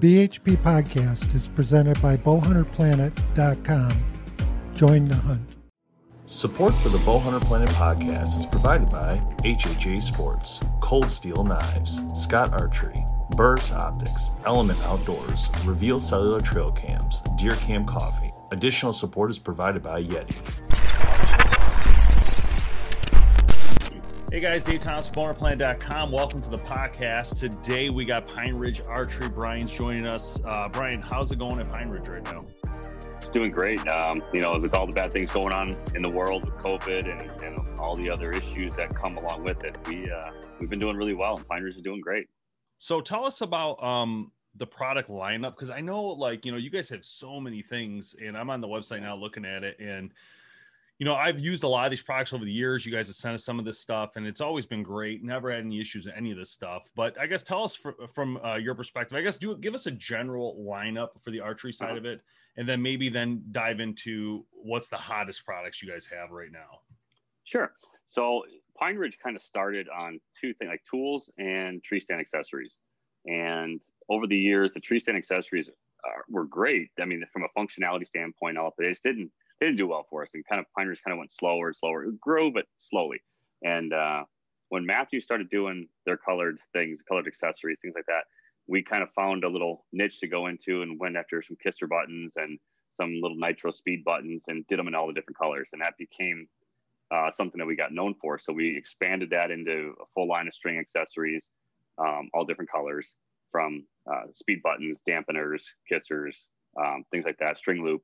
BHP podcast is presented by bowhunterplanet.com. Join the hunt. Support for the Bowhunter Planet podcast is provided by HHA Sports, Cold Steel Knives, Scott Archery, Burris Optics, Element Outdoors, Reveal Cellular Trail Cams, Deer Cam Coffee. Additional support is provided by Yeti. Hey guys, Dave Thomas, BowhunterPlanet.com. Welcome to the podcast. Today we got Pine Ridge Archery. Brian's joining us. Uh, Brian, how's it going at Pine Ridge right now? It's doing great. Um, you know, with all the bad things going on in the world with COVID and, and all the other issues that come along with it, we uh, we've been doing really well. And Pine Ridge is doing great. So tell us about um, the product lineup because I know, like, you know, you guys have so many things, and I'm on the website now looking at it, and you know, I've used a lot of these products over the years. You guys have sent us some of this stuff, and it's always been great. Never had any issues with any of this stuff. But I guess tell us for, from uh, your perspective. I guess do give us a general lineup for the archery side of it, and then maybe then dive into what's the hottest products you guys have right now. Sure. So Pine Ridge kind of started on two things like tools and tree stand accessories. And over the years, the tree stand accessories are, were great. I mean, from a functionality standpoint, all they just didn't they didn't do well for us. And kind of Pine Ridge kind of went slower and slower. It grew, but slowly. And uh, when Matthew started doing their colored things, colored accessories, things like that, we kind of found a little niche to go into and went after some kisser buttons and some little nitro speed buttons and did them in all the different colors. And that became uh, something that we got known for. So we expanded that into a full line of string accessories, um, all different colors from uh, speed buttons, dampeners, kissers, um, things like that, string loop,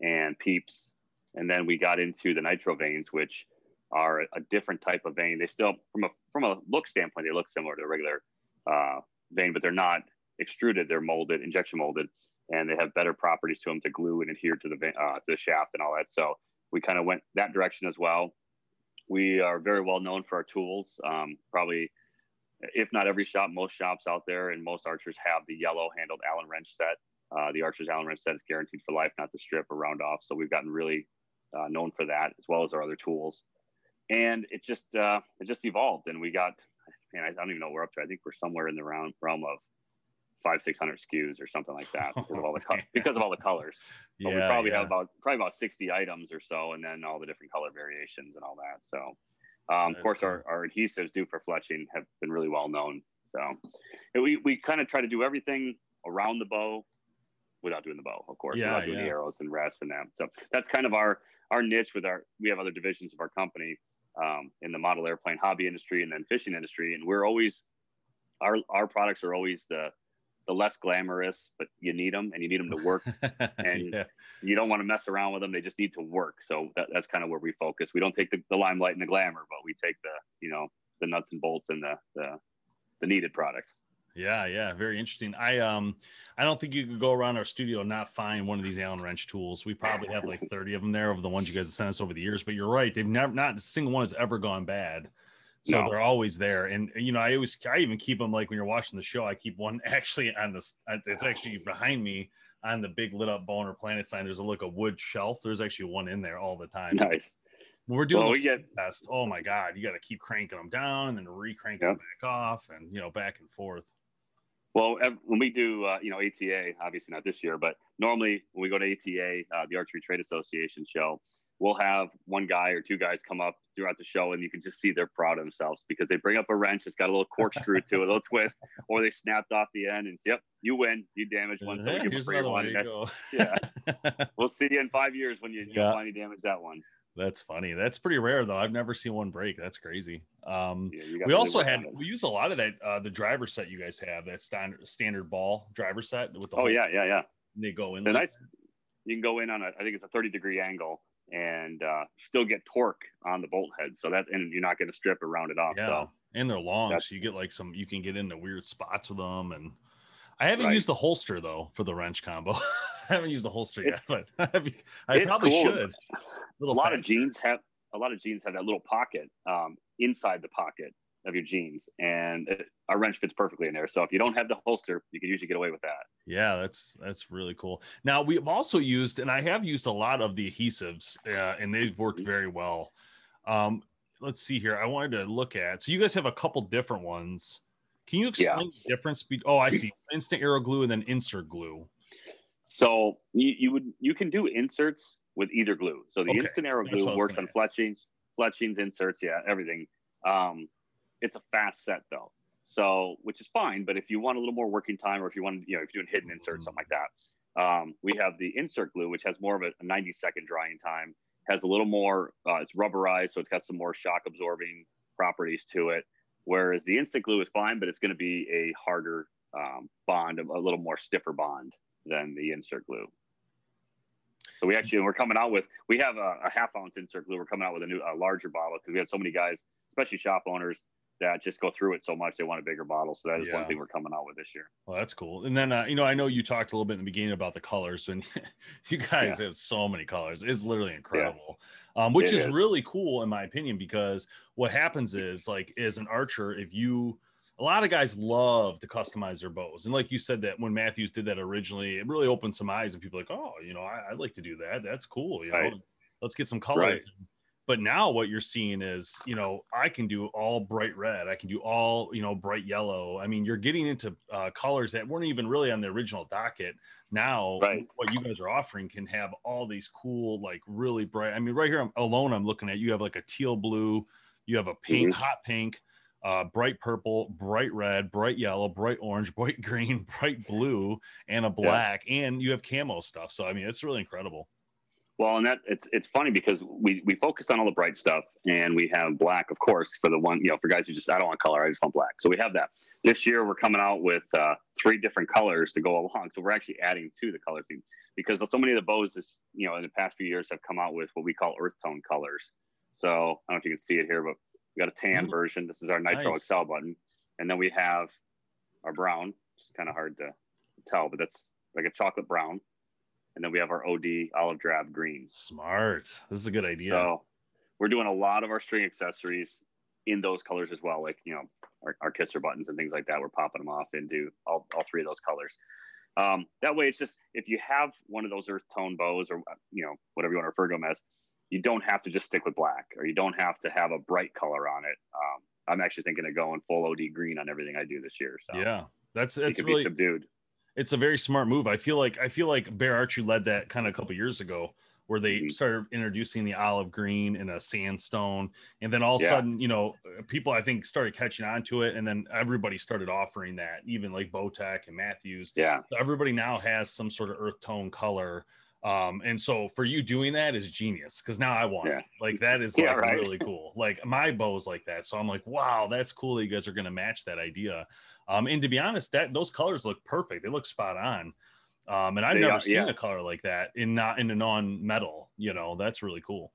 and peeps, and then we got into the nitro vanes, which are a different type of vane. They still, from a from a look standpoint, they look similar to a regular uh, vane, but they're not extruded. They're molded, injection molded, and they have better properties to them to glue and adhere to the uh, to the shaft and all that. So we kind of went that direction as well. We are very well known for our tools. Um, probably, if not every shop, most shops out there and most archers have the yellow handled Allen wrench set. Uh, the archer's Allen wrench set is guaranteed for life, not to strip or round off. So we've gotten really uh, known for that as well as our other tools. And it just uh, it just evolved, and we got man, I don't even know what we're up to. I think we're somewhere in the realm realm of five six hundred SKUs or something like that because of all the co- because of all the colors. But yeah, we probably yeah. have about probably about sixty items or so, and then all the different color variations and all that. So, um, of course, cool. our, our adhesives due for fletching have been really well known. So, we we kind of try to do everything around the bow without doing the bow, of course, yeah, without doing yeah. the arrows and rests and that. So that's kind of our our niche with our we have other divisions of our company um, in the model airplane hobby industry and then fishing industry. And we're always our our products are always the the less glamorous but you need them and you need them to work. And yeah. you don't want to mess around with them they just need to work. So that, that's kind of where we focus. We don't take the, the limelight and the glamour but we take the you know the nuts and bolts and the the, the needed products yeah, yeah, very interesting. I um I don't think you could go around our studio and not find one of these Allen wrench tools. We probably have like 30 of them there of the ones you guys have sent us over the years, but you're right. They've never not a single one has ever gone bad. So no. they're always there. And you know, I always I even keep them like when you're watching the show, I keep one actually on the it's actually behind me on the big lit up Bowhunter Planet sign. There's a look a wood shelf. There's actually one in there all the time. Nice. When we're doing well, we get test, oh my god, you got to keep cranking them down and then re-crank yep. them back off, and you know, back and forth. Well, when we do, uh, you know, ATA, obviously not this year, but normally when we go to ATA, uh, the Archery Trade Association show, we'll have one guy or two guys come up throughout the show, and you can just see they're proud of themselves because they bring up a wrench that's got a little corkscrew to it, a little twist, or they snapped off the end and say, "Yep, you win, you damaged one, so we give a free one." yeah, we'll see you in five years when you, you finally damage that one. That's funny. That's pretty rare though. I've never seen one break. That's crazy. Um, yeah, we also had we use a lot of that uh, the driver set you guys have that standard standard ball driver set with the oh yeah yeah yeah they go in the nice you can go in on a I think it's a 30 degree angle and uh, still get torque on the bolt head so that and you're not going to strip or round it off yeah. so and they're long so you get like some you can get into weird spots with them and I haven't right. used the holster though for the wrench combo. I haven't used the holster yet, but I probably cool. should. A lot of jeans have a lot of jeans have that little pocket um, inside the pocket of your jeans, and it, a wrench fits perfectly in there. So if you don't have the holster, you can usually get away with that. Yeah, that's that's really cool. Now we've also used, and I have used a lot of the adhesives, uh, and they've worked mm-hmm. very well. Um, let's see here. I wanted to look at. So you guys have a couple different ones. Can you explain yeah. the difference? Be- oh, I see. Instant arrow glue and then insert glue. So you, you would you can do inserts with either glue. So the okay. instant arrow glue works on fletchings, fletchings, inserts, yeah, everything. Um, it's a fast set though, so which is fine. But if you want a little more working time, or if you want, you know, if you're doing hidden inserts, something like that, um, we have the insert glue, which has more of a, a 90 second drying time. Has a little more. Uh, it's rubberized, so it's got some more shock absorbing properties to it. Whereas the instant glue is fine, but it's going to be a harder um, bond, a little more stiffer bond than the insert glue. So we actually we're coming out with we have a, a half ounce insert glue. We're coming out with a new a larger bottle because we have so many guys, especially shop owners, that just go through it so much they want a bigger bottle. So that is yeah. one thing we're coming out with this year. Well, that's cool. And then uh, you know I know you talked a little bit in the beginning about the colors, and you guys yeah. have so many colors. It's literally incredible. Yeah. Um, which is, is really cool in my opinion because what happens is like as an archer, if you a lot of guys love to customize their bows. And like you said, that when Mathews did that originally, it really opened some eyes and people like, oh, you know, I, would like to do that. That's cool. You know, let's get some colors. Right. But now what you're seeing is, you know, I can do all bright red. I can do all, you know, bright yellow. I mean, you're getting into uh, colors that weren't even really on the original docket. Now, right. what you guys are offering can have all these cool, like really bright. I mean, right here I'm, alone, I'm looking at you have like a teal blue, you have a pink, mm-hmm. hot pink, uh, bright purple, bright red, bright yellow, bright orange, bright green, bright blue, and a black, yeah. and you have camo stuff. So I mean, it's really incredible. Well, and that it's it's funny because we we focus on all the bright stuff, and we have black, of course, for the one you know for guys who just I don't want color, I just want black. So we have that. This year we're coming out with uh, three different colors to go along. So we're actually adding to the color theme because so many of the bows, is, you know, in the past few years have come out with what we call earth tone colors. So I don't know if you can see it here, but we got a tan mm-hmm. version. This is our Nitro nice. Excel button. And then we have our brown. It's kind of hard to tell, but that's like a chocolate brown. And then we have our OD olive drab green. Smart. This is a good idea. So we're doing a lot of our string accessories in those colors as well. Like, you know, our, our kisser buttons and things like that. We're popping them off into all, all three of those colors. Um, that way, it's just if you have one of those earth tone bows or, you know, whatever you want to refer to them as, you don't have to just stick with black or you don't have to have a bright color on it. Um, I'm actually thinking of going full OD green on everything I do this year. So yeah, that's that's really subdued. It's a very smart move. I feel like I feel like Bear Archery led that kind of a couple years ago where they mm-hmm. started introducing the olive green and a sandstone and then all of a sudden you know people i think started catching on to it and then everybody started offering that even like bowtech and mathews yeah so everybody now has some sort of earth tone color um, and so for you doing that is genius because now I want yeah. it. Like that is yeah, like right. really cool. Like my bow is like that. So I'm like, wow, that's cool that you guys are gonna match that idea. Um, and to be honest, that those colors look perfect. They look spot on. Um, and I've they never are, seen yeah. a color like that in not in a non-metal, you know, that's really cool.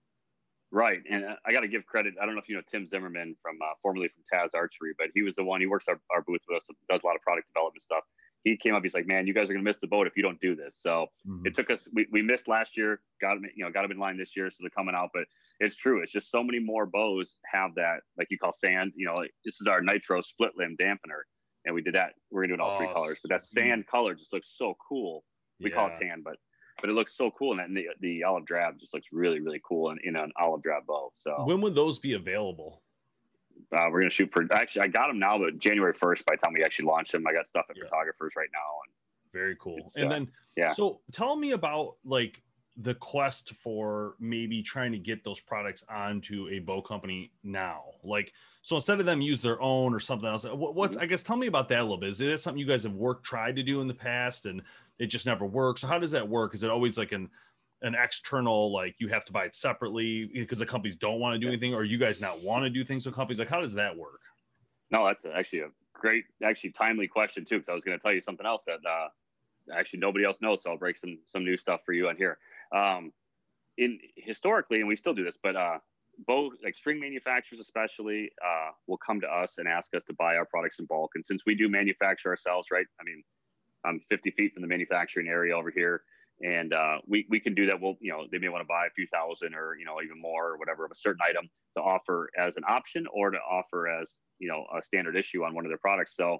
Right. And uh, I got to give credit. I don't know if you know Tim Zimmerman from uh, formerly from Taz Archery, but he was the one, he works our, our booth with us, does a lot of product development stuff he came up. He's like, "Man, you guys are gonna miss the boat if you don't do this." So mm-hmm. it took us. We, we missed last year. Got them, you know, got them in line this year, so they're coming out. But it's true. It's just so many more bows have that, like you call sand. You know, like, this is our nitro split limb dampener, and we did that. We're gonna do it all oh, three colors, but that sand color just looks so cool. We yeah. call it tan, but but it looks so cool, and the the olive drab just looks really really cool in, in an olive drab bow. So when would those be available? Uh, we're gonna shoot for actually I got them now, but January first. By the time we actually launch them, I got stuff at yeah. photographers right now. And very cool. And uh, then yeah. So tell me about like the quest for maybe trying to get those products onto a bow company now. Like so instead of them use their own or something else. What, what's mm-hmm. I guess tell me about that a little bit. Is it something you guys have worked tried to do in the past and it just never works? So how does that work? Is it always like an an external like you have to buy it separately because the companies don't want to do anything or you guys not want to do things with companies? Like how does that work? No that's actually a great actually timely question too because i was going to tell you something else that uh, actually nobody else knows so i'll break some some new stuff for you on here. Um, in historically and we still do this but uh, both like string manufacturers especially uh, will come to us and ask us to buy our products in bulk. And since we do manufacture ourselves right i mean i'm 50 feet from the manufacturing area over here and uh, we, we can do that. We'll, you know, they may want to buy a few thousand or, you know, even more or whatever of a certain item to offer as an option or to offer as, you know, a standard issue on one of their products. So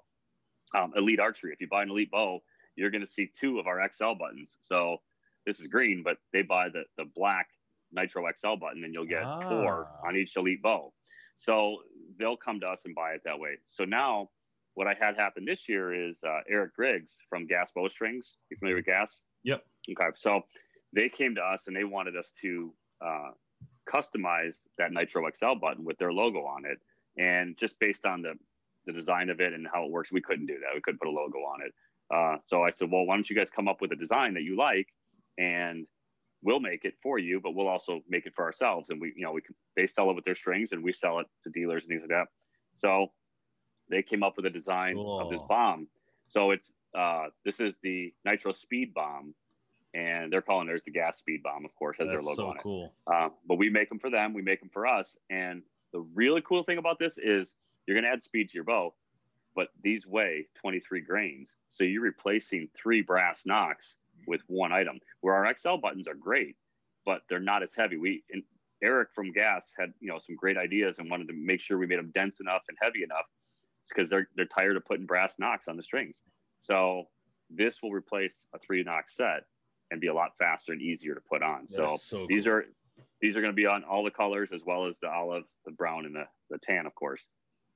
um, Elite Archery, if you buy an Elite bow, you're going to see two of our XL buttons. So this is green, but they buy the, the black Nitro XL button and you'll get ah. four on each Elite bow. So they'll come to us and buy it that way. So now what I had happen this year is uh, Eric Griggs from Gas Bowstrings. You familiar with Gas? Yep. Okay. So they came to us and they wanted us to uh, customize that Nitro XL button with their logo on it. And just based on the, the design of it and how it works, we couldn't do that. We couldn't put a logo on it. Uh, so I said, well, why don't you guys come up with a design that you like and we'll make it for you, but we'll also make it for ourselves. And we, you know, we can, they sell it with their strings and we sell it to dealers and things like that. So they came up with a design cool. of this bomb. So it's, uh, this is the Nitro Speed Bomb and they're calling theirs the gas speed bomb, of course, as That's their logo so on it. Cool. Uh, but we make them for them. We make them for us. And the really cool thing about this is you're going to add speed to your bow, but these weigh 23 grains. So you're replacing three brass nocks with one item. Where our XL buttons are great, but they're not as heavy. We Eric from Gas had you know some great ideas and wanted to make sure we made them dense enough and heavy enough because they're they're tired of putting brass nocks on the strings. So this will replace a three nock set and be a lot faster and easier to put on. So, so, these cool. are these are going to be on all the colors as well as the olive, the brown, and the, the tan, of course.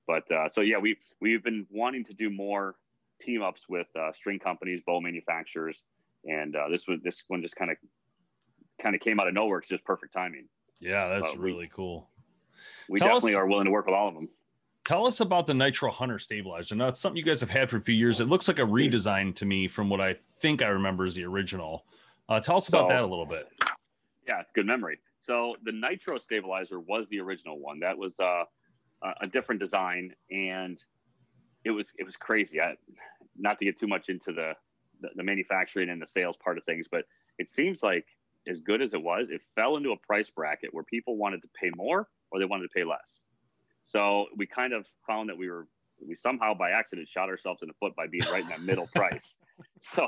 But uh, so yeah, we we've been wanting to do more team ups with uh, string companies, bow manufacturers, and uh, this was this one just kind of kind of came out of nowhere. It's just perfect timing. Yeah, that's really cool. We Tell definitely us, are willing to work with all of them. Tell us about the Nitro Hunter stabilizer. Now, it's something you guys have had for a few years. It looks like a redesign to me from what I think I remember as the original. Uh, tell us so, about that a little bit. Yeah, it's good memory. So the Nitro stabilizer was the original one. That was uh, a different design, and it was it was crazy. I, not to get too much into the, the the manufacturing and the sales part of things, but it seems like as good as it was, it fell into a price bracket where people wanted to pay more or they wanted to pay less. So we kind of found that we were we somehow by accident shot ourselves in the foot by being right in that middle price. So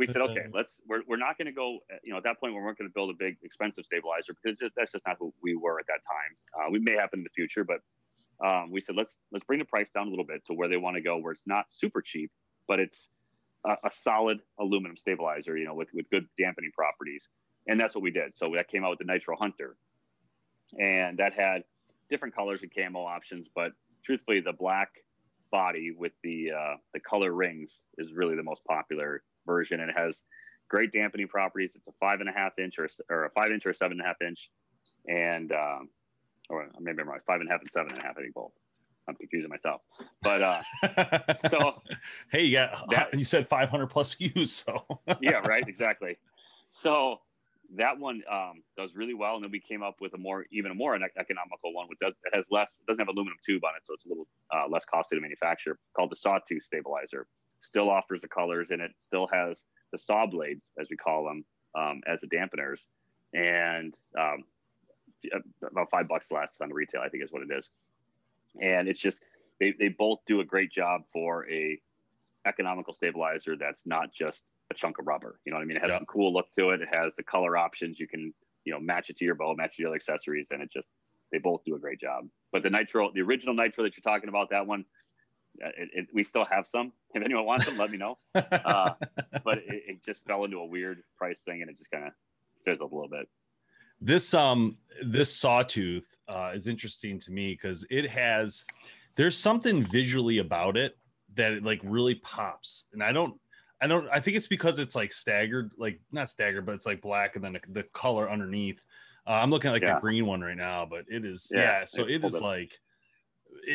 we said, okay, let's we're, we're not going to go. You know, at that point, we weren't going to build a big expensive stabilizer because just, that's just not who we were at that time. Uh, we may happen in the future, but um, we said let's let's bring the price down a little bit to where they want to go, where it's not super cheap, but it's a, a, solid aluminum stabilizer, you know, with with good dampening properties, and that's what we did. So that came out with the Nitro Hunter, and that had different colors and camo options, but truthfully, the black body with the uh, the color rings is really the most popular version, and it has great dampening properties. It's a five and a half inch or, or a five inch or a seven and a half inch, and um, or maybe I'm right, five and a half and seven and a half. I think both. I'm confusing myself, but uh, so hey, you got that, you said 500 plus SKUs, so yeah, right, exactly. So that one um, does really well, and then we came up with a more even a more economical one, which does it has less doesn't have aluminum tube on it, so it's a little uh, less costly to manufacture, called the Sawtooth stabilizer still offers the colors and it, still has the saw blades, as we call them, um, as the dampeners, and um, about five bucks less on retail, I think is what it is. And it's just they, they both do a great job for a economical stabilizer that's not just a chunk of rubber. You know what I mean? It has yeah. some cool look to it. It has the color options. You can you know match it to your bow, match it to your accessories, and it just they both do a great job. But the nitro, the original nitro that you're talking about, that one it, it, we still have some. If anyone wants them, let me know. Uh, but it, it, just fell into a weird price thing, and it just kind of fizzled a little bit. This um this sawtooth uh, is interesting to me because it has there's something visually about it that it like really pops, and I don't I don't I think it's because it's like staggered, like not staggered, but it's like black and then the, the color underneath. Uh, I'm looking at like yeah. the green one right now, but it is yeah. yeah so it is like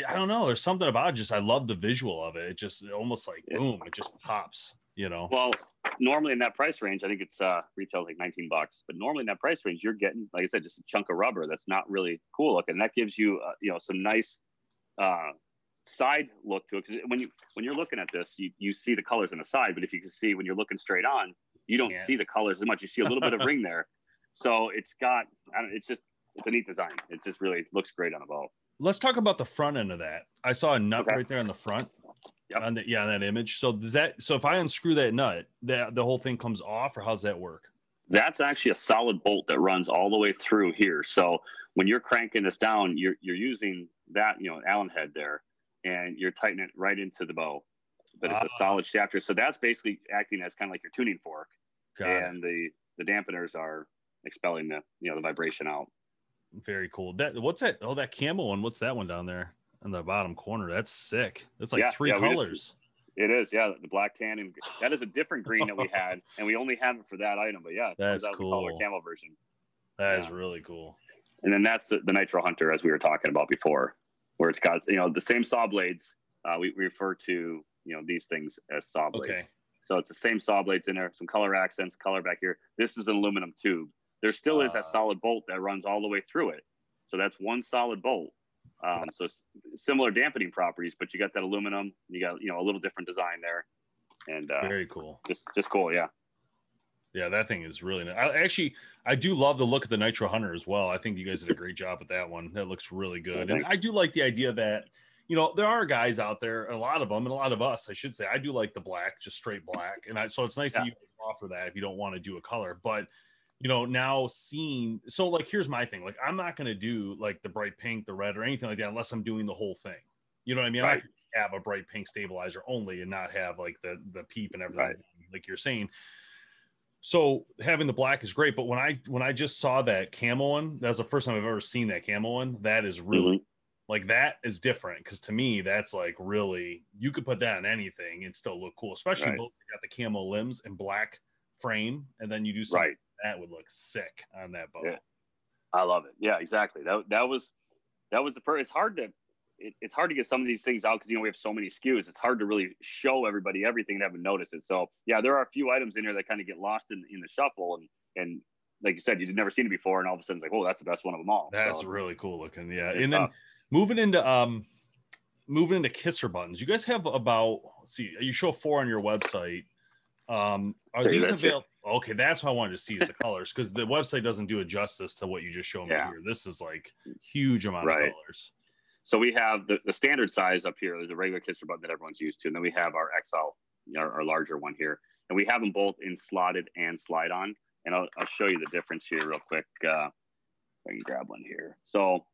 I don't know. There's something about it. Just I love the visual of it. It just almost like boom, it just pops. You know. Well, normally in that price range, I think it's uh retails like 19 bucks. But normally in that price range, you're getting, like I said, just a chunk of rubber that's not really cool looking. And that gives you, uh, you know, some nice uh side look to it. Because when you when you're looking at this, you you see the colors on the side. But if you can see when you're looking straight on, you don't yeah. see the colors as much. You see a little bit of ring there. So it's got, I don't, it's just it's a neat design. It just really looks great on a boat let's talk about the front end of that. I saw a nut okay. right there on the front. Yep. On the, yeah, on that image. So does that so if I unscrew that nut, that the whole thing comes off, or how's that work? That's actually a solid bolt that runs all the way through here. So when you're cranking this down, you're you're using that, you know, Allen head there, and you're tightening it right into the bow. But it's a ah. solid shafter. So that's basically acting as kind of like your tuning fork. And it. the the dampeners are expelling the you know the vibration out. Very cool. That what's that? Oh, that camel one. What's that one down there? in the bottom corner. That's sick. That's like Yeah, three yeah, we just- colors. It is, yeah, the black tan and that is a different green that we had, and we only have it for that item. But yeah, That's out in the color cool. camo version. That is yeah. really cool. And then that's the, the Nitro Hunter, as we were talking about before, where it's got you know the same saw blades. Uh, we, we refer to you know these things as saw blades. Okay. So it's the same saw blades in there, some color accents, color back here. This is an aluminum tube. There still is that solid bolt that runs all the way through it. So that's one solid bolt. Um, so s- similar dampening properties, but you got that aluminum. You got you know a little different design there, and uh, Very cool. just just cool. Yeah, Yeah, that thing is really nice. I actually I do love the look of the Nitro Hunter as well. I think you guys did a great job with that one. That looks really good. and. I do like the idea that you know there are guys out there, a lot of them, and a lot of us, I should say. I do like the black, just straight black, and I so it's nice that you offer that if you don't want to do a color, but you know now seeing so like here's my thing like i'm not going to do like the bright pink the red or anything like that unless i'm doing the whole thing you know what i mean Right. gonna have a bright pink stabilizer only and not have like the the peep and everything Right. like you're saying so having the black is great but when i when i just saw that camo one that's the first time i've ever seen that camo one that is really Mhm. like that is different because to me that's like really you could put that on anything and still look cool especially Right. both got the camo limbs and black frame and then you do something right. That would look sick on that boat. Yeah. I love it. Yeah, exactly. That that was that was the per. It's hard to it, it's hard to get some of these things out because you know we have so many SKUs. It's hard to really show everybody everything and have them notice it. So yeah, there are a few items in here that kind of get lost in in the shuffle and and like you said, you've never seen it before, and all of a sudden it's like, oh, that's the best one of them all. That's So, really cool looking. Yeah. And then tough. moving into um moving into kisser buttons. You guys have about see, you show four on your website. Um are Say these available? Okay, that's why I wanted to see is the colors because the website doesn't do it justice to what you just showed me Yeah. here. This is like huge amount Right. of colors. So we have the, the standard size up here. There's a regular kisser button that everyone's used to, and then we have our XL, our, our larger one here, and we have them both in slotted and slide on. And I'll, I'll show you the difference here real quick. Uh, I can grab one here. So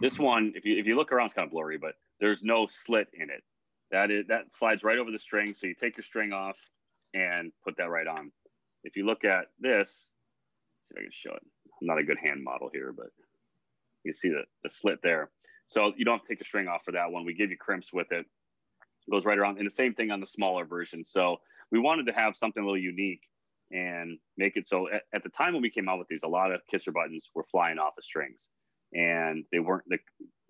this one, if you if you look around, it's kind of blurry, but there's no slit in it. That is that slides right over the string. So you take your string off and put that right on. If you look at this, see if I can show it. I'm not a good hand model here, but you see the, the slit there. So you don't have to take a string off for that one. We give you crimps with it. It goes right around. And the same thing on the smaller version. So we wanted to have something a little unique and make it so at, at the time when we came out with these, a lot of kisser buttons were flying off the strings and they weren't the,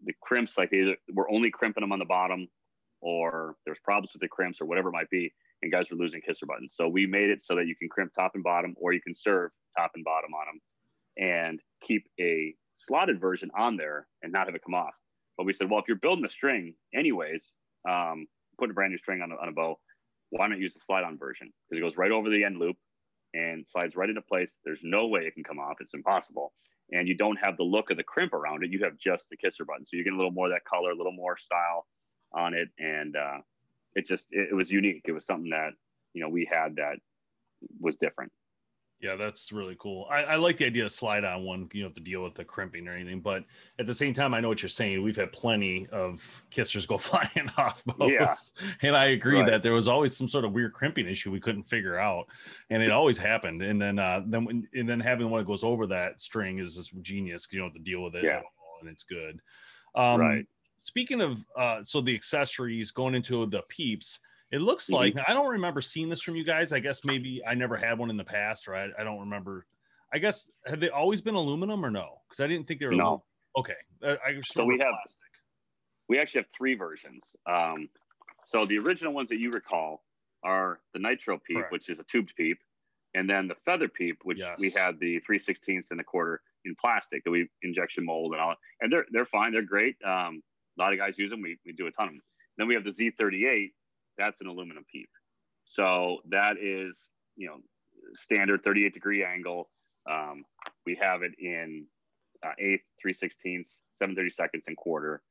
the crimps, like they were only crimping them on the bottom or there's problems with the crimps or whatever it might be. And guys were losing kisser buttons. So we made it so that you can crimp top and bottom or you can serve top and bottom on them and keep a slotted version on there and not have it come off. But we said, well, if you're building a string anyways, um, putting a brand new string on a, on a bow, why not use the slide on version? Because it goes right over the end loop and slides right into place. There's no way it can come off. It's impossible. And you don't have the look of the crimp around it. You have just the kisser button. So you get a little more of that color, a little more style on it. And uh, it just, it, it was unique. It was something that, you know, we had that was different. Yeah, that's really cool. I, I like the idea of slide on one. You don't have to deal with the crimping or anything, but at the same time, I know what you're saying. We've had plenty of kissers go flying off bows, Yeah. and I agree Right. that there was always some sort of weird crimping issue we couldn't figure out, and it always happened. And then, uh, then when, and then having one that goes over that string is just genius. You don't have to deal with it, Yeah. and it's good. Um, Right. Speaking of, uh, so the accessories going into the peeps. It looks Mhm. like now, I don't remember seeing this from you guys. I guess maybe I never had one in the past, or I, I don't remember. I guess have they always been aluminum or no? Because I didn't think they were. No. aluminum. Okay. Uh, I So we have- plastic. we actually have three versions. Um, so the original ones that you recall are the nitro peep, Correct. which is a tubed peep, and then the feather peep, which Yes. we had the 3 16ths and a quarter in plastic that we injection mold and all. And they're they're fine, they're great. Um, a lot of guys use them. We, we do a ton of them. Then we have the Z38. That's an aluminum peep. So that is you know standard 38 degree angle. Um, we have it in uh, eighth, 3 16ths, 730 seconds, and quarter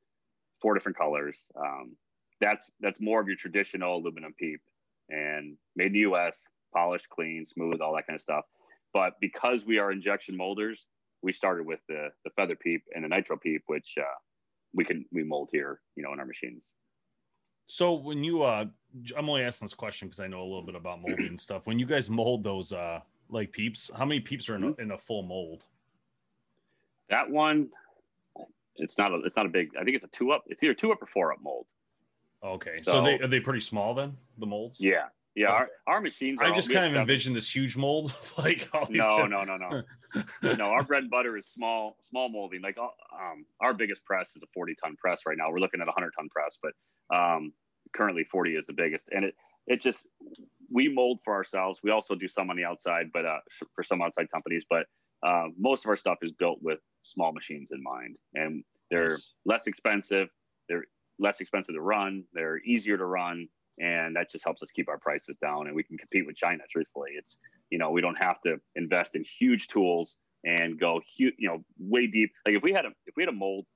four different colors. Um, that's that's more of your traditional aluminum peep and made in the U.S., polished, clean, smooth, all that kind of stuff. But because we are injection molders, we started with the the feather peep and the nitro peep, which uh, we can we mold here, you know, in our machines. So when you, uh, I'm only asking this question because I know a little bit about molding and stuff. When you guys mold those, uh, like peeps, how many peeps are in a, Mm-hmm. in a full mold? That one, it's not a it's not a big. I think it's a two up. It's either two up or four up mold. Okay, so, So- they are they pretty small then? The molds. Yeah, yeah. Our, our machines. Are I just kind of envision this huge mold, like all these. No, no, no, no. no, our bread and butter is small, small molding. Like uh, um, our biggest press is a 40 ton press right now. We're looking at a 100 ton press, but um, currently 40 is the biggest. And it it just we mold for ourselves. We also do some on the outside, but uh, for some outside companies. But uh, most of our stuff is built with small machines in mind, and they're Nice. less expensive. They're less expensive to run. They're easier to run, and that just helps us keep our prices down. And we can compete with China. Truthfully, it's you know we don't have to invest in huge tools and go huge, you know, way deep. Like if we had a if we had a mold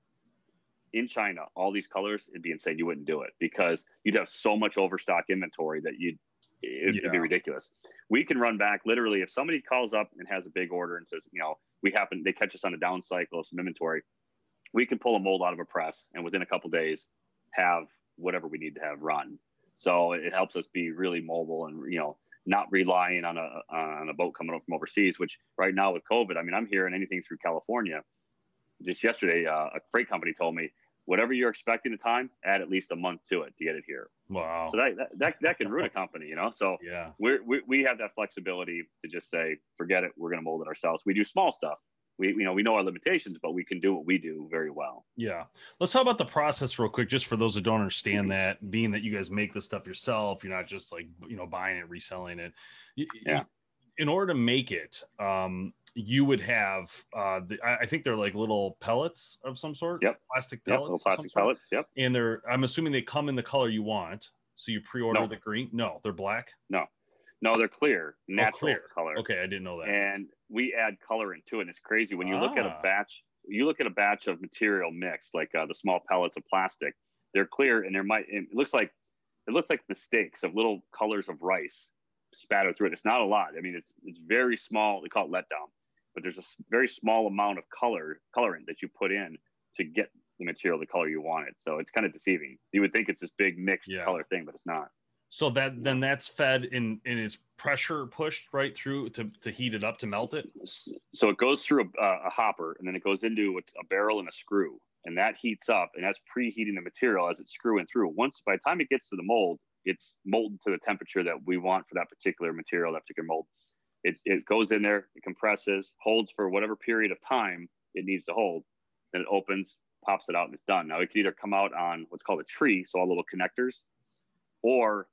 in China, all these colors, it'd be insane. You wouldn't do it because you'd have so much overstock inventory that you'd it'd, it'd be ridiculous. We can run back literally if somebody calls up and has a big order and says, you know, we happen they catch us on a down cycle of some inventory, we can pull a mold out of a press and within a couple days have whatever we need to have run. So it helps us be really mobile and you know not relying on a on a boat coming up from overseas. Which right now with COVID, I mean, I'm hearing anything through California. Just yesterday, uh, a freight company told me whatever you're expecting the time, add at least a month to it to get it here. Wow. So that that, that, that can ruin a company, you know. So yeah. we're, we we have that flexibility to just say, forget it, we're going to mold it ourselves. We do small stuff. We you know we know our limitations, but we can do what we do very well. Yeah. Let's talk about the process real quick, just for those that don't understand that, being that you guys make the stuff yourself, you're not just like, you know, buying it, reselling it. Yeah. In order to make it, um, you would have, uh, the, I think they're like little pellets of some sort. Yep. Plastic pellets. some plastic pellets. Yep. And they're, I'm assuming they come in the color you want. So you pre-order No. the green. No, they're black. No, they're clear, natural Oh, clear. color. Okay. I didn't know that. and we add color into it. And it's crazy when you look at a Ah. batch. You look at a batch of material mix, like uh, the small pellets of plastic. They're clear, and there might. It looks like it looks like mistakes of little colors of rice spattered through it. It's not a lot. I mean, it's it's very small. They call it letdown, but there's a very small amount of color colorant that you put in to get the material the color you want it. So it's kind of deceiving. You would think it's this big mixed Yeah. color thing, but it's not. So that then that's fed in and it's pressure pushed right through to, to heat it up to melt it. So it goes through a, a hopper and then it goes into what's a barrel and a screw, and that heats up and that's preheating the material as it's screwing through. Once by the time it gets to the mold, it's molded to the temperature that we want for that particular material, that particular mold. It, it goes in there, it compresses, holds for whatever period of time it needs to hold. Then it opens, pops it out, and it's done. Now it can either come out on what's called a tree, so all little connectors, or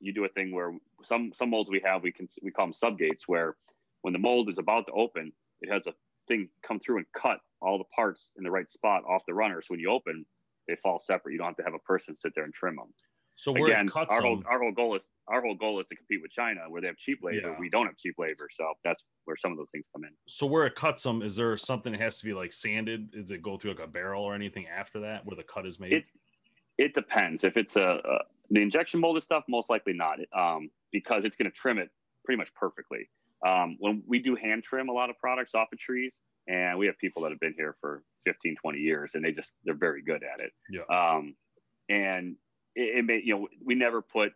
you do a thing where some some molds we have we can we call them subgates where when the mold is about to open it has a thing come through and cut all the parts in the right spot off the runner. So when you open they fall separate. You don't have to have a person sit there and trim them So where again it cuts our whole our whole goal is our whole goal is to compete with china where they have cheap labor. Yeah. we don't have cheap labor. So that's where some of those things come in. So where it cuts them, is there something that has to be like sanded? Does it go through like a barrel or anything after that where the cut is made? It- it depends. If it's a, a the injection molded stuff most likely not um, because it's going to trim it pretty much perfectly. Um, when we do hand trim a lot of products off of trees and we have people that have been here for 15 20 years and they just they're very good at it. Yeah. um, and it, it may you know we never put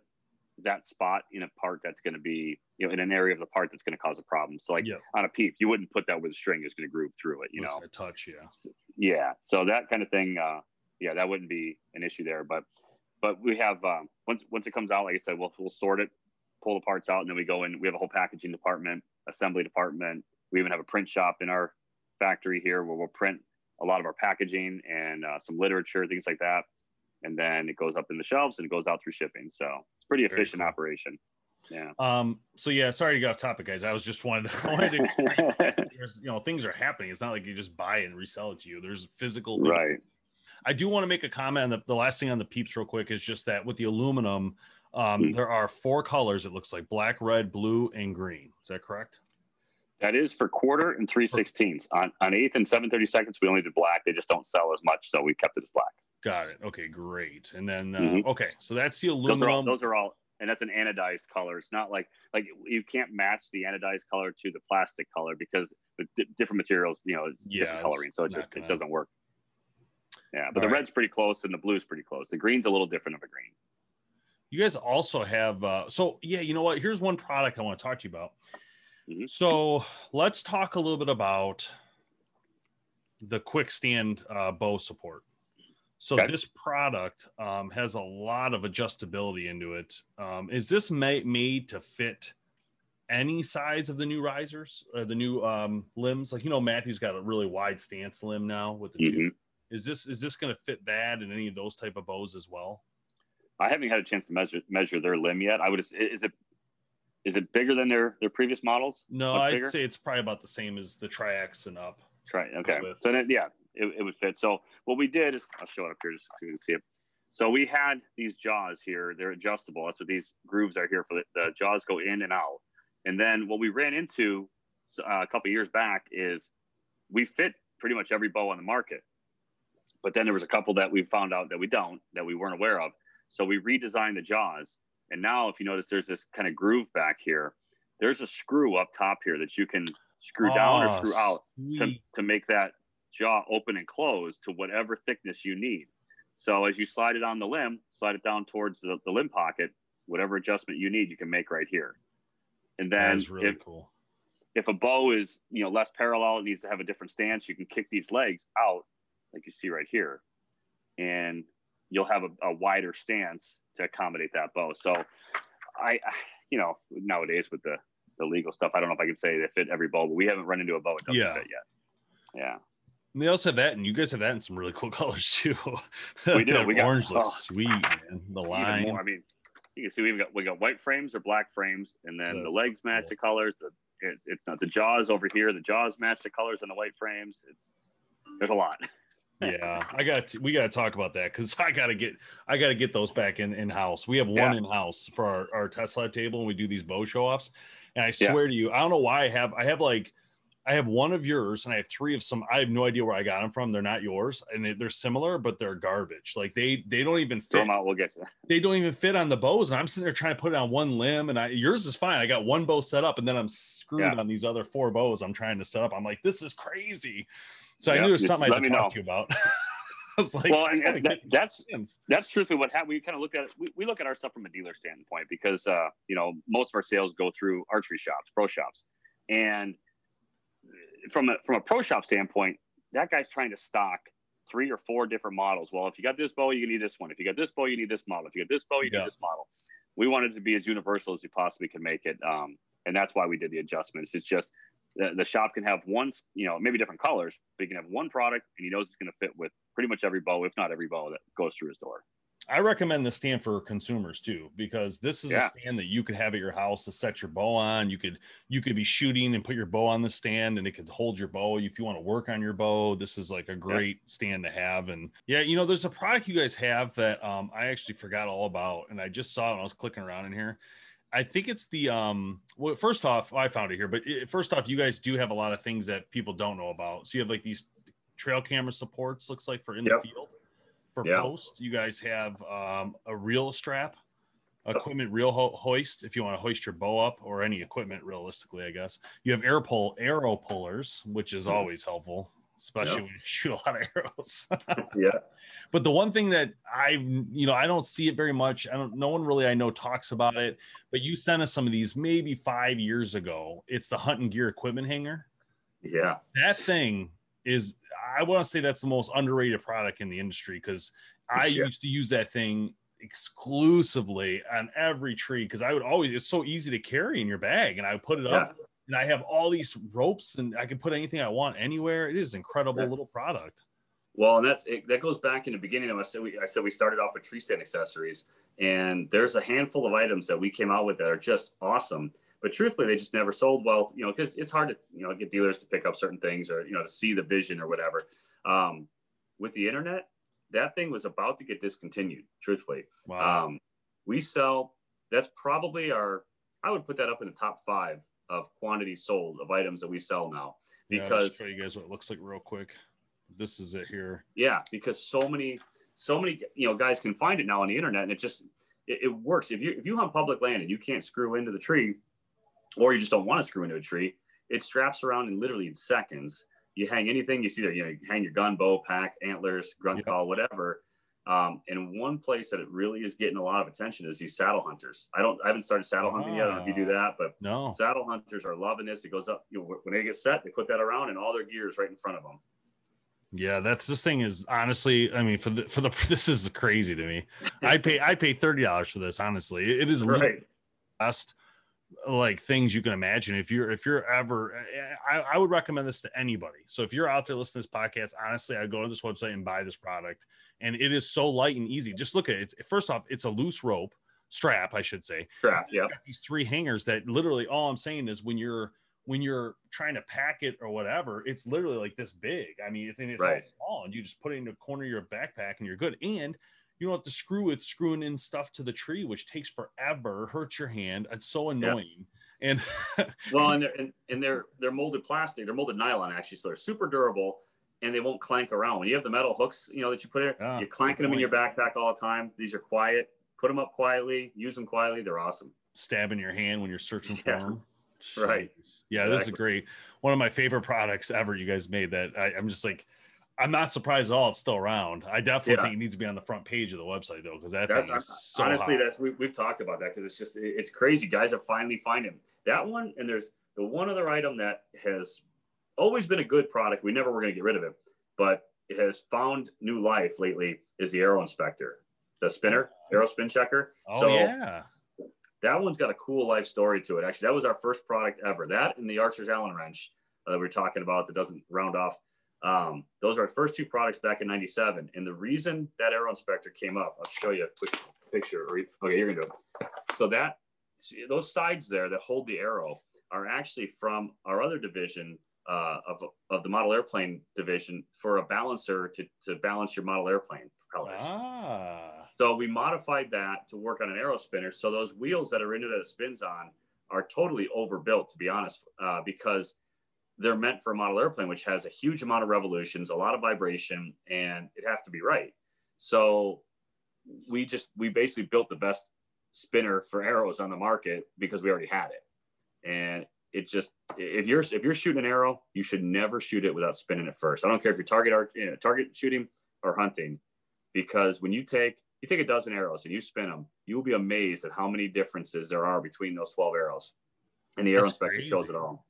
that spot in a part that's going to be you know in an area of the part that's going to cause a problem. So like on a peep you wouldn't put that where the string is going to groove through it you It's know? touch, yeah. yeah. So that kind of thing uh yeah that wouldn't be an issue there but but we have um once once it comes out like i said we'll, we'll sort it pull the parts out and then we go in we have a whole packaging department assembly department we even have a print shop in our factory here where we'll print a lot of our packaging and uh, some literature things like that and then it goes up in the shelves and it goes out through shipping so it's pretty Very efficient cool. operation yeah Um, so yeah, sorry to go off topic, guys. I was just wanted to, I wanted to explain there's you know things are happening. It's not like you just buy and resell it to you. There's physical things. right I do want to make a comment on the, the last thing on the peeps real quick is just that with the aluminum, um, Hmm. there are four colors. It looks like black, red, blue, and green. Is that correct? That is for quarter and three sixteenths. On on eighth and seven thirty seconds, we only did black. They just don't sell as much, so we kept it as black. Got it. Okay, great. And then uh, Mhm. okay, so that's the Those are all. aluminum. Those are all. And that's an anodized color. It's not like like you can't match the anodized color to the plastic color because the di- different materials, you know, Yeah, different coloring, so it just gonna- it doesn't work. Yeah, but All the right. red's pretty close and the blue's pretty close. The green's a little different of a green. You guys also have uh so yeah, you know what? Here's one product I want to talk to you about. Mhm. So let's talk a little bit about the quick stand uh, bow support. So Okay. this product um, has a lot of adjustability into it. Um, is this ma- made to fit any size of the new risers or the new um, limbs? Like you know, Mathews got a really wide stance limb now with the Mhm. Is this is this going to fit that and any of those type of bows as well? I haven't had a chance to measure measure their limb yet. I would is it is it bigger than their their previous models? No, Much I'd bigger? say it's probably about the same as the Triax and up. Try okay. With- So then yeah, it, it would fit. So what we did is I'll show it up here just so you can see it. So we had these jaws here. They're adjustable. That's what these grooves are here for. The, the jaws go in and out. And then what we ran into uh, a couple years back is we fit pretty much every bow on the market. But then there was a couple that we found out that we don't, that we weren't aware of. So we redesigned the jaws. And now, if you notice, there's this kind of groove back here. There's a screw up top here that you can screw down or Oh, screw out to, to make that jaw open and close to whatever thickness you need. So as you slide it on the limb, slide it down towards the, the limb pocket, whatever adjustment you need, you can make right here. And then really if, cool. if a bow is you know less parallel, it needs to have a different stance. You can kick these legs out, like you see right here, and you'll have a, a wider stance to accommodate that bow. So, I, you know, nowadays with the the legal stuff, I don't know if I can say they fit every bow, but we haven't run into a bow it doesn't Yeah. fit yet. Yeah, And they also have that, and you guys have that in some really cool colors too. We do. We got- orange looks oh. sweet, man. The line. more. I mean, you can see we've got we got white frames or black frames, and then the legs match the colors. The it's, it's not the jaws over here. The jaws match the colors on the white frames. It's there's a lot. Yeah, I got. We got to talk about that because I got to get. I got to get those back in in house. We have one Yeah. in house for our our Tesla table, and we do these bow show offs. And I Yeah. swear to you, I don't know why I have. I have like. I have one of yours and I have three of some. I have no idea where I got them from. They're not yours, and they, they're similar, but they're garbage. Like they they don't even fit. out. We'll get to that. they don't even fit on the bows. And I'm sitting there trying to put it on one limb, and I yours is fine. I got one bow set up, and then I'm screwed Yeah. on these other four bows I'm trying to set up. I'm like, this is crazy. So I Yeah, knew there's just something I had to talk know. to you about. I like, well, and, and that, that's that's truthfully what happened. We kind of look at it. We, we look at our stuff from a dealer standpoint because uh, you know most of our sales go through archery shops, pro shops, and from a from a pro shop standpoint, that guy's trying to stock three or four different models. Well, if you got this bow, you need this one. If you got this bow, you need this model. If you got this bow, you Yeah. need this model. We wanted to be as universal as we possibly can make it, um, and that's why we did the adjustments. It's just the, the shop can have one, you know, maybe different colors, but he can have one product, and he knows it's going to fit with pretty much every bow, if not every bow that goes through his door. I recommend this stand for consumers too, because this is Yeah. a stand that you could have at your house to set your bow on. You could you could be shooting and put your bow on the stand, and it could hold your bow if you want to work on your bow. This is like a great stand to have. And yeah, you know, there's a product you guys have that um, I actually forgot all about, and I just saw it when I was clicking around in here. I think it's the um. Well, first off, I found it here, but it, first off, you guys do have a lot of things that people don't know about. So you have like these trail camera supports. Looks like for in Yep. the field for Yeah. post. You guys have um, a reel strap, equipment reel ho- hoist if you want to hoist your bow up or any equipment. Realistically, I guess you have air pull arrow pullers, which is Mhm. always helpful, especially Yeah. when you shoot a lot of arrows. Yeah. But the one thing that I, you know, I don't see it very much. I don't. No one really I know talks about it. But you sent us some of these maybe five years ago. It's the hunting gear equipment hanger. Yeah. That thing is. I want to say that's the most underrated product in the industry because I Yeah. used to use that thing exclusively on every tree because I would always. It's so easy to carry in your bag, and I would put it up. And I have all these ropes, and I can put anything I want anywhere. It is incredible Yeah. little product. Well, and that's it, that goes back in the beginning I said we I said we started off with tree stand accessories, and there's a handful of items that we came out with that are just awesome. But truthfully, they just never sold well, you know, because it's hard to you know get dealers to pick up certain things or you know to see the vision or whatever. Um, with the internet, that thing was about to get discontinued. Truthfully, Wow. um, we sell. That's probably our. I would put that up in the top five of quantity sold of items that we sell now Yeah, I'll because just show you guys what it looks like real quick. This is it here. yeah because so many so many you know guys can find it now on the internet and it just it, it works if you if you hunt public land and you can't screw into the tree or you just don't want to screw into a tree it straps around in literally in seconds you hang anything you see there you know you hang your gun bow pack antlers grunt Yeah. call whatever um, and one place that it really is getting a lot of attention is these saddle hunters i don't i haven't started saddle hunting yet i don't know if you do that but No. saddle hunters are loving this it goes up you know when they get set they put that around and all their gear is right in front of them Yeah, that's this thing is honestly. I mean, for the for the this is crazy to me. I pay I pay thirty dollars for this. Honestly, it is Right. best like things you can imagine. If you're if you're ever, eh, eh, I, I would recommend this to anybody. So if you're out there listening to this podcast, honestly, I go to this website and buy this product, and it is so light and easy. Just look at it. It's, first off, it's a loose rope strap, I should say. Strap. It's Yeah. got these three hangers that literally all I'm saying is when you're when you're trying to pack it or whatever, it's literally like this big. I mean, it's, and it's all Right. small, and you just put it in the corner of your backpack and you're good. And you don't have to screw with screwing in stuff to the tree, which takes forever, hurts your hand. It's so annoying. And Well, and they're and, and they're they're molded plastic. They're molded nylon actually, so they're super durable and they won't clank around. When you have the metal hooks, you know that you put in, Ah, you're clanking them in your backpack all the time. These are quiet. Put them up quietly. Use them quietly. They're awesome. stabbing your hand when you're searching for Yeah. them. Right. Jeez. Yeah, this is Exactly. great. One of my favorite products ever you guys made that I, I'm just like, I'm not surprised at all it's still around. I definitely Yeah. think it needs to be on the front page of the website though, because that That's thing is so honestly hot. that's we, we've talked about that because it's just it- it's crazy. Guys are finally finding that one, and there's the one other item that has always been a good product. We never were going to get rid of it, but it has found new life lately. Is the Arrow Inspector, the spinner, Arrow Spin Checker. Oh so yeah. that one's got a cool life story to it. Actually, that was our first product ever. That and the Archer's Allen wrench uh, that we're talking about that doesn't round off. Um, those are our first two products back in '97. And the reason that Arrow Inspector came up, I'll show you a quick picture. Okay, you're gonna do it. So that see, those sides there that hold the arrow are actually from our other division uh, of, of the model airplane division for a balancer to, to balance your model airplane propellers. Ah. So we modified that to work on an arrow spinner. So those wheels that are in it that it spins on are totally overbuilt, to be honest, uh, because they're meant for a model airplane, which has a huge amount of revolutions, a lot of vibration, and it has to be right. So we just we basically built the best spinner for arrows on the market because we already had it, and it just if you're if you're shooting an arrow, you should never shoot it without spinning it first. I don't care if you're target you know, target shooting or hunting, because when you take you take a dozen arrows and you spin them, you will be amazed at how many differences there are between those 12 arrows. And the arrow That's inspector crazy. shows it all.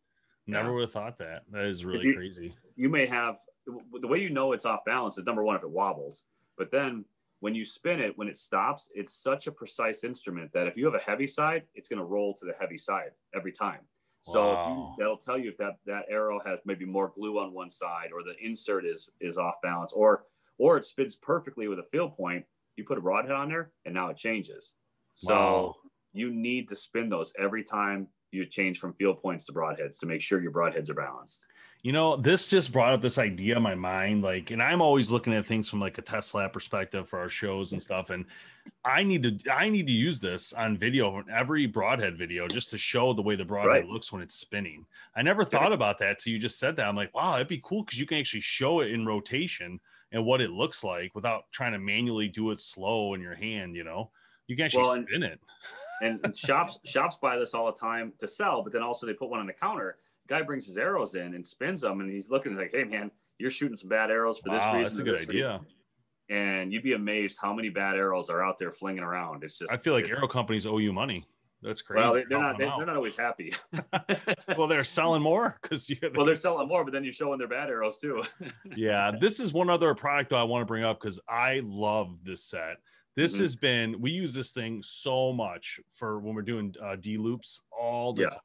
Never Yeah. would have thought that. That is really you- crazy. You may have the way you know it's off balance is number one, if it wobbles. But then when you spin it, when it stops, it's such a precise instrument that if you have a heavy side, it's going to roll to the heavy side every time. So Wow. you, that'll tell you if that, that arrow has maybe more glue on one side or the insert is is off balance or or it spins perfectly with a field point. You put a broadhead on there and now it changes. So Wow. you need to spin those every time you change from field points to broadheads to make sure your broadheads are balanced. You know, this just brought up this idea in my mind. Like, and I'm always looking at things from like a Tesla perspective for our shows and stuff. And I need to, I need to use this on video, on every broadhead video, just to show the way the broadhead Right. looks when it's spinning. I never thought about that. So you just said that. I'm like, wow, it'd be cool because you can actually show it in rotation and what it looks like without trying to manually do it slow in your hand. You know, you can actually Well, spin it. and shops shops buy this all the time to sell, but then also they put one on the counter. Guy brings his arrows in and spins them, and he's looking like, "Hey man, you're shooting some bad arrows for this reason." that's a good idea. reason." And you'd be amazed how many bad arrows are out there flinging around. It's just I feel like it- arrow companies owe you money. That's crazy. well, they- they're not they, they're not always happy. well, they're selling more because you. well, they're selling more, but then you're showing their bad arrows too. yeah this is one other product i want to bring up because i love this set this Mhm. has been we use this thing so much for when we're doing uh, d loops all the Yeah. time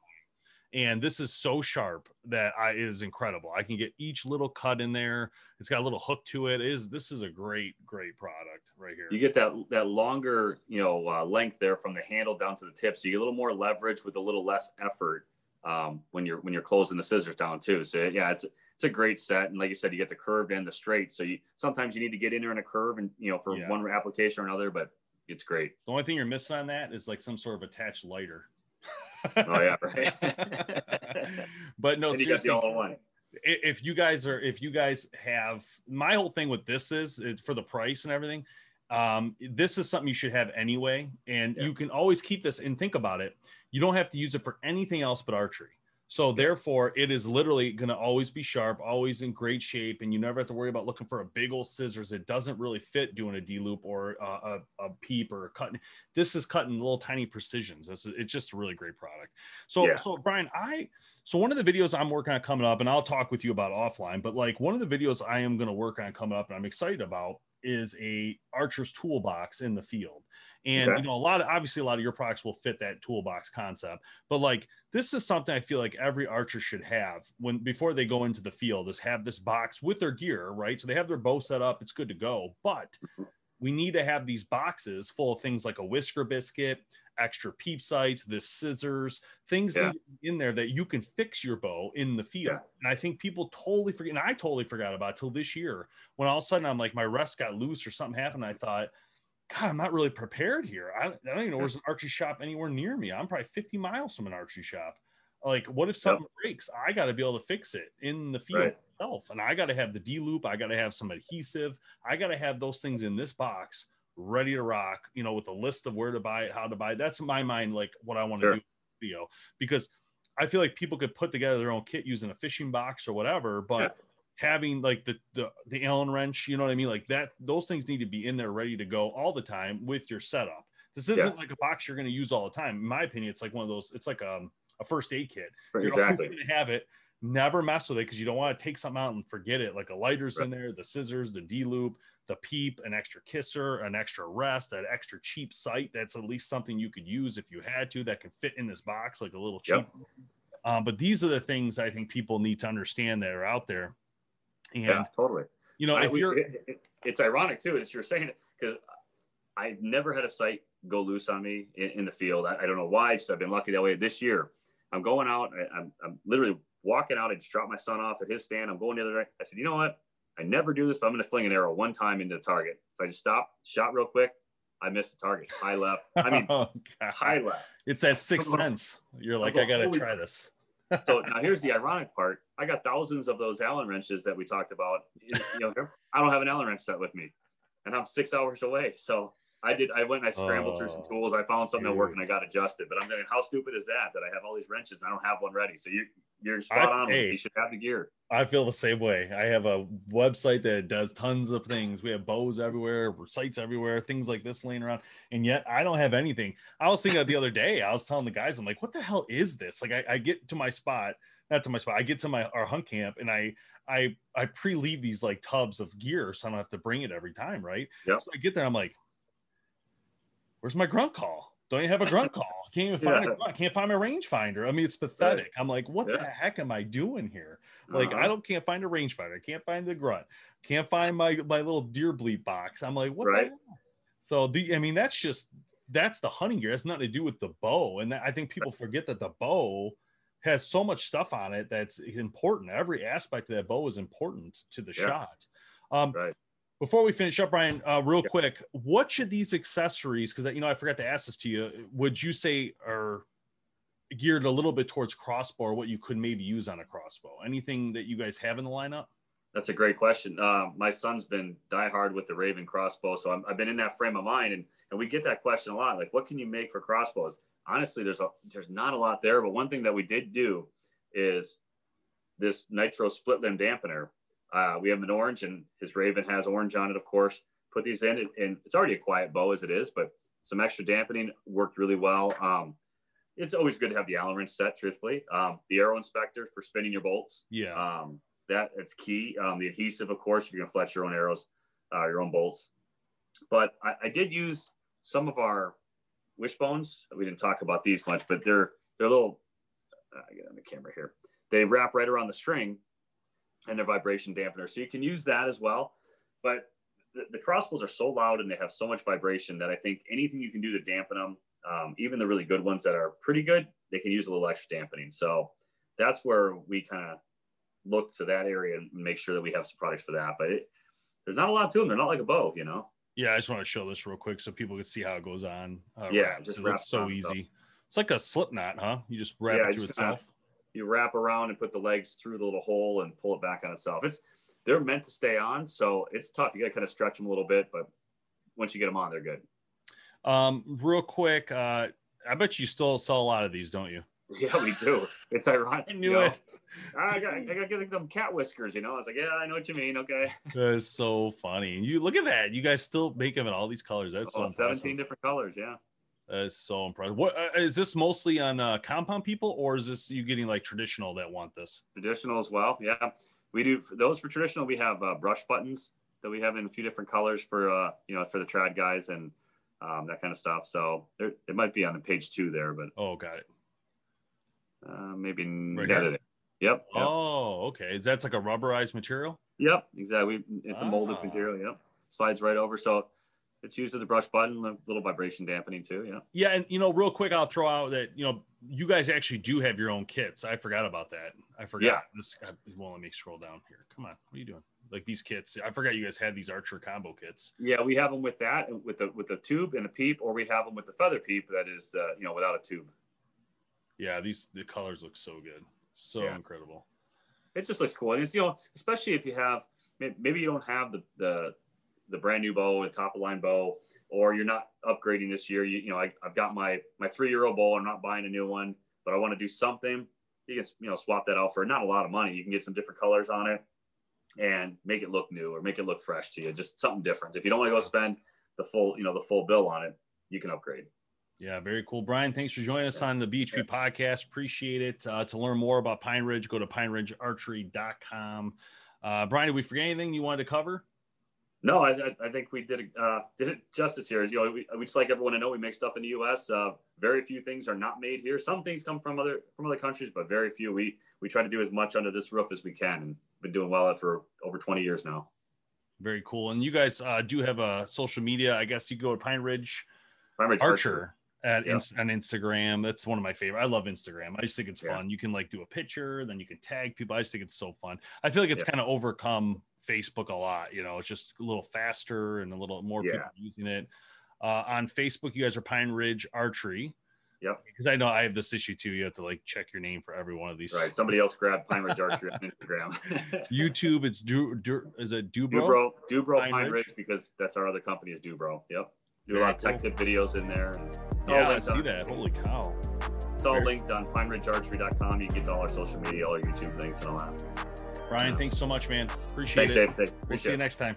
and this is so sharp that i it is incredible i can get each little cut in there it's got a little hook to it. It is this is a great great product right here you get that that longer you know uh, length there from the handle down to the tip, so you get a little more leverage with a little less effort um, when you're when you're closing the scissors down too. So yeah, it's it's a great set, and like you said, you get the curved and the straight. So you sometimes you need to get in there in a curve and you know for Yeah. one application or another, but it's great. the only thing you're missing on that is like some sort of attached lighter Oh yeah, right. but no seriously the all in one. i- if you guys are if you guys have my whole thing with this is it's for the price and everything um this is something you should have anyway and Yeah. you can always keep this and think about it you don't have to use it for anything else but archery So therefore, it is literally going to always be sharp, always in great shape, and you never have to worry about looking for a big old scissors. It doesn't really fit doing a D loop or a, a, a, peep or cutting. This is cutting little tiny precisions. This is, it's just a really great product. So, yeah. so Brian, I so one of the videos I'm working on coming up, and I'll talk with you about offline. But like one of the videos I am going to work on coming up, and I'm excited about is a archer's toolbox in the field and okay. you know a lot of obviously a lot of your products will fit that toolbox concept but like this is something i feel like every archer should have when before they go into the field is have this box with their gear right so they have their bow set up it's good to go but mm-hmm. we need to have these boxes full of things like a whisker biscuit extra peep sights the scissors things yeah. in there that you can fix your bow in the field yeah. and i think people totally forget and i totally forgot about till this year when all of a sudden i'm like my rest got loose or something happened i thought God, I'm not really prepared here. I, I don't even know there's an archery shop anywhere near me. I'm probably 50 miles from an archery shop. Like, what if something breaks? I got to be able to fix it in the field right. itself. And I got to have the D loop. I got to have some adhesive. I got to have those things in this box ready to rock, you know, with a list of where to buy it, how to buy it. That's in my mind, like what I want to sure. do video because I feel like people could put together their own kit using a fishing box or whatever, but yeah having like the, the the allen wrench you know what i mean? Like that those things need to be in there ready to go all the time with your setup. This isn't yeah. like a box you're going to use all the time. In my opinion it's like one of those it's like a, um, a first aid kit. You're exactly. going to have it. Never mess with it because you don't want to take something out and forget it. Like a lighter's right. in there the scissors the d loop the peep an extra kisser an extra rest that extra cheap sight that's at least something you could use if you had to that can fit in this box like a little cheap yep. um, but these are the things i think people need to understand that are out there and yeah, totally. You know, if you're, it, it, it's ironic too that you're saying it because I've never had a sight go loose on me in, in the field. I, I, don't know why. Just I've been lucky that way. This year, I'm going out. I, I'm, I'm literally walking out. I just dropped my son off at his stand. I'm going the other way. I said, you know what? I never do this, but I'm going to fling an arrow one time into the target. So I just stopped, shot real quick. I missed the target. High left. I mean, oh, high left. It's that sixth sense. You're like, I got to try this so now here's the ironic part. I got thousands of those Allen wrenches that we talked about. You know, I don't have an Allen wrench set with me, and I'm six hours away. So I did. I went and I scrambled oh, through some oh, tools. I found something dude. that worked, and I got adjusted. But I'm thinking, how stupid is that? That I have all these wrenches and I don't have one ready. So you you're spot I, on. Hey, you should have the gear. I feel the same way. I have a website that does tons of things. We have bows everywhere, sights everywhere, things like this laying around, and yet I don't have anything. I was thinking the other day. I was telling the guys, I'm like, what the hell is this? Like, I, I get to my spot, not to my spot. I get to my our hunt camp, and I I I pre-leave these like tubs of gear, so I don't have to bring it every time, right? Yeah. So I get there, I'm like, where's my grunt call? Don't you have a grunt call? Can't even find yeah. a grunt. Can't find my rangefinder. I mean, it's pathetic. I'm like, what yeah. the heck am I doing here? Like, uh-huh. I don't can't find a rangefinder. I can't find the grunt. Can't find my my little deer bleep box. I'm like, what right. So the I mean, that's just that's the hunting gear. That's nothing to do with the bow. And I think people forget that the bow has so much stuff on it that's important. Every aspect of that bow is important to the yeah. shot. Um, right before we finish up, Brian, uh, real yeah. quick, what should these accessories? Because you know, I forgot to ask this to you. Would you say are geared a little bit towards crossbow, or what you could maybe use on a crossbow? Anything that you guys have in the lineup? That's a great question. Uh, my son's been diehard with the Raven crossbow, so i have been in that frame of mind, and and we get that question a lot. Like, what can you make for crossbows? Honestly, there's a there's not a lot there, but one thing that we did do is this nitro split limb dampener uh, we have an orange, and his Raven has orange on it, of course. Put these in, and it's already a quiet bow as it is, but some extra dampening worked really well. Um, it's always good to have the Allen wrench set, truthfully. Um, the arrow inspector for spinning your bolts. Yeah. Um, that it's key. Um, the adhesive, of course, if you're going to fletch your own arrows, uh, your own bolts. But I, I, did use some of our wishbones. We didn't talk about these much, but they're they're little. Uh, I get on the camera here. They wrap right around the string, and their vibration dampener. So you can use that as well. But the, the, crossbows are so loud and they have so much vibration that I think anything you can do to dampen them, um, even the really good ones that are pretty good, they can use a little extra dampening. So that's where we kind of look to that area and make sure that we have some products for that. But it, there's not a lot to them. They're not like a bow, you know? Yeah, I just want to show this real quick so people can see how it goes on. Uh, yeah, just it's so easy. Stuff. It's like a slip knot, huh? You just wrap yeah, it through itself. Kinda, you wrap around and put the legs through the little hole and pull it back on itself. It's they're meant to stay on, so it's tough. You got to kind of stretch them a little bit, but once you get them on, they're good. Um, real quick, uh, I bet you still sell a lot of these, don't you? Yeah, we do. It's ironic. I knew you know? it. I got, I got to get them cat whiskers, you know. I was like, yeah, I know what you mean. Okay. That is so funny. And you look at that. You guys still make them in all these colors. That's so Oh, impressive. 17 different colors. Yeah. That is so impressive. What uh, is this mostly on uh, compound people, or is this you getting like traditional that want this? Traditional as well. Yeah. We do for those for traditional. We have uh, brush buttons that we have in a few different colors for, uh, you know, for the trad guys and um, that kind of stuff. So there, it might be on the page two there, but Oh, got it. uh, maybe Right here? it. Yep. Yep. Oh, okay. Is that's like a rubberized material? Yep. Exactly. It's a molded Ah. material. Yep. Slides right over. So it's used as a brush button, a little vibration dampening too. Yeah. Yeah, and you know, real quick, I'll throw out that you know you guys actually do have your own kits. I forgot about that. I forgot. Yeah. This. Well, let me scroll down here. Come on, what are you doing? Like these kits. I forgot you guys had these Archer combo kits. Yeah, we have them with that, with the with the tube and a peep, or we have them with the feather peep that is, uh, you know, without a tube. Yeah, these the colors look so good, so Yeah. incredible. It just looks cool, and it's you know, especially if you have maybe you don't have the the, the brand new bow and top of line bow, or you're not upgrading this year. You, you know, I, I've got my my three year old bow. I'm not buying a new one, but I want to do something. You can you know swap that out for not a lot of money. You can get some different colors on it and make it look new or make it look fresh to you. Just something different. If you don't want to go spend the full you know the full bill on it, you can upgrade. Yeah, very cool. Brian, thanks for joining us on the BHP podcast. Appreciate it. Uh, to learn more about Pine Ridge, go to pineridgearchery.com. Uh, Brian, did we forget anything you wanted to cover? No, I, I- think we did uh, did it justice here. You know, we, we just like everyone to know we make stuff in the U.S. Uh, very few things are not made here. Some things come from other from other countries, but very few. We we try to do as much under this roof as we can, and been doing well at for over 20 years now. Very cool. And you guys uh, do have a social media. I guess you go to Pine Ridge Primary Archer at Yeah. ins- on Instagram. That's one of my favorite. I love Instagram. I just think it's Yeah. fun. You can like do a picture, then you can tag people. I just think it's so fun. I feel like it's Yeah. kind of overcome Facebook a lot. You know, it's just a little faster and a little more Yeah. people using it. Uh, on Facebook, you guys are Pine Ridge Archery. Yeah. Because I know I have this issue too. You have to like check your name for every one of these. Right. Somebody else grabbed Pine Ridge Archery on Instagram. YouTube, it's du, du, is it Dubro? Dubro, Dubro Pine Pine, Ridge? Ridge. because that's our other company is Dubro. Yep. Do a Very lot of tech cool. tip videos in there. and all Yeah, I see on- that. Holy cow. It's all Very- linked on pineridgearchery.com. You get to all our social media, all our YouTube links, and all that. Brian, thanks so much, man. Appreciate Thanks, it. Dave. Dave. We'll Appreciate see you next time.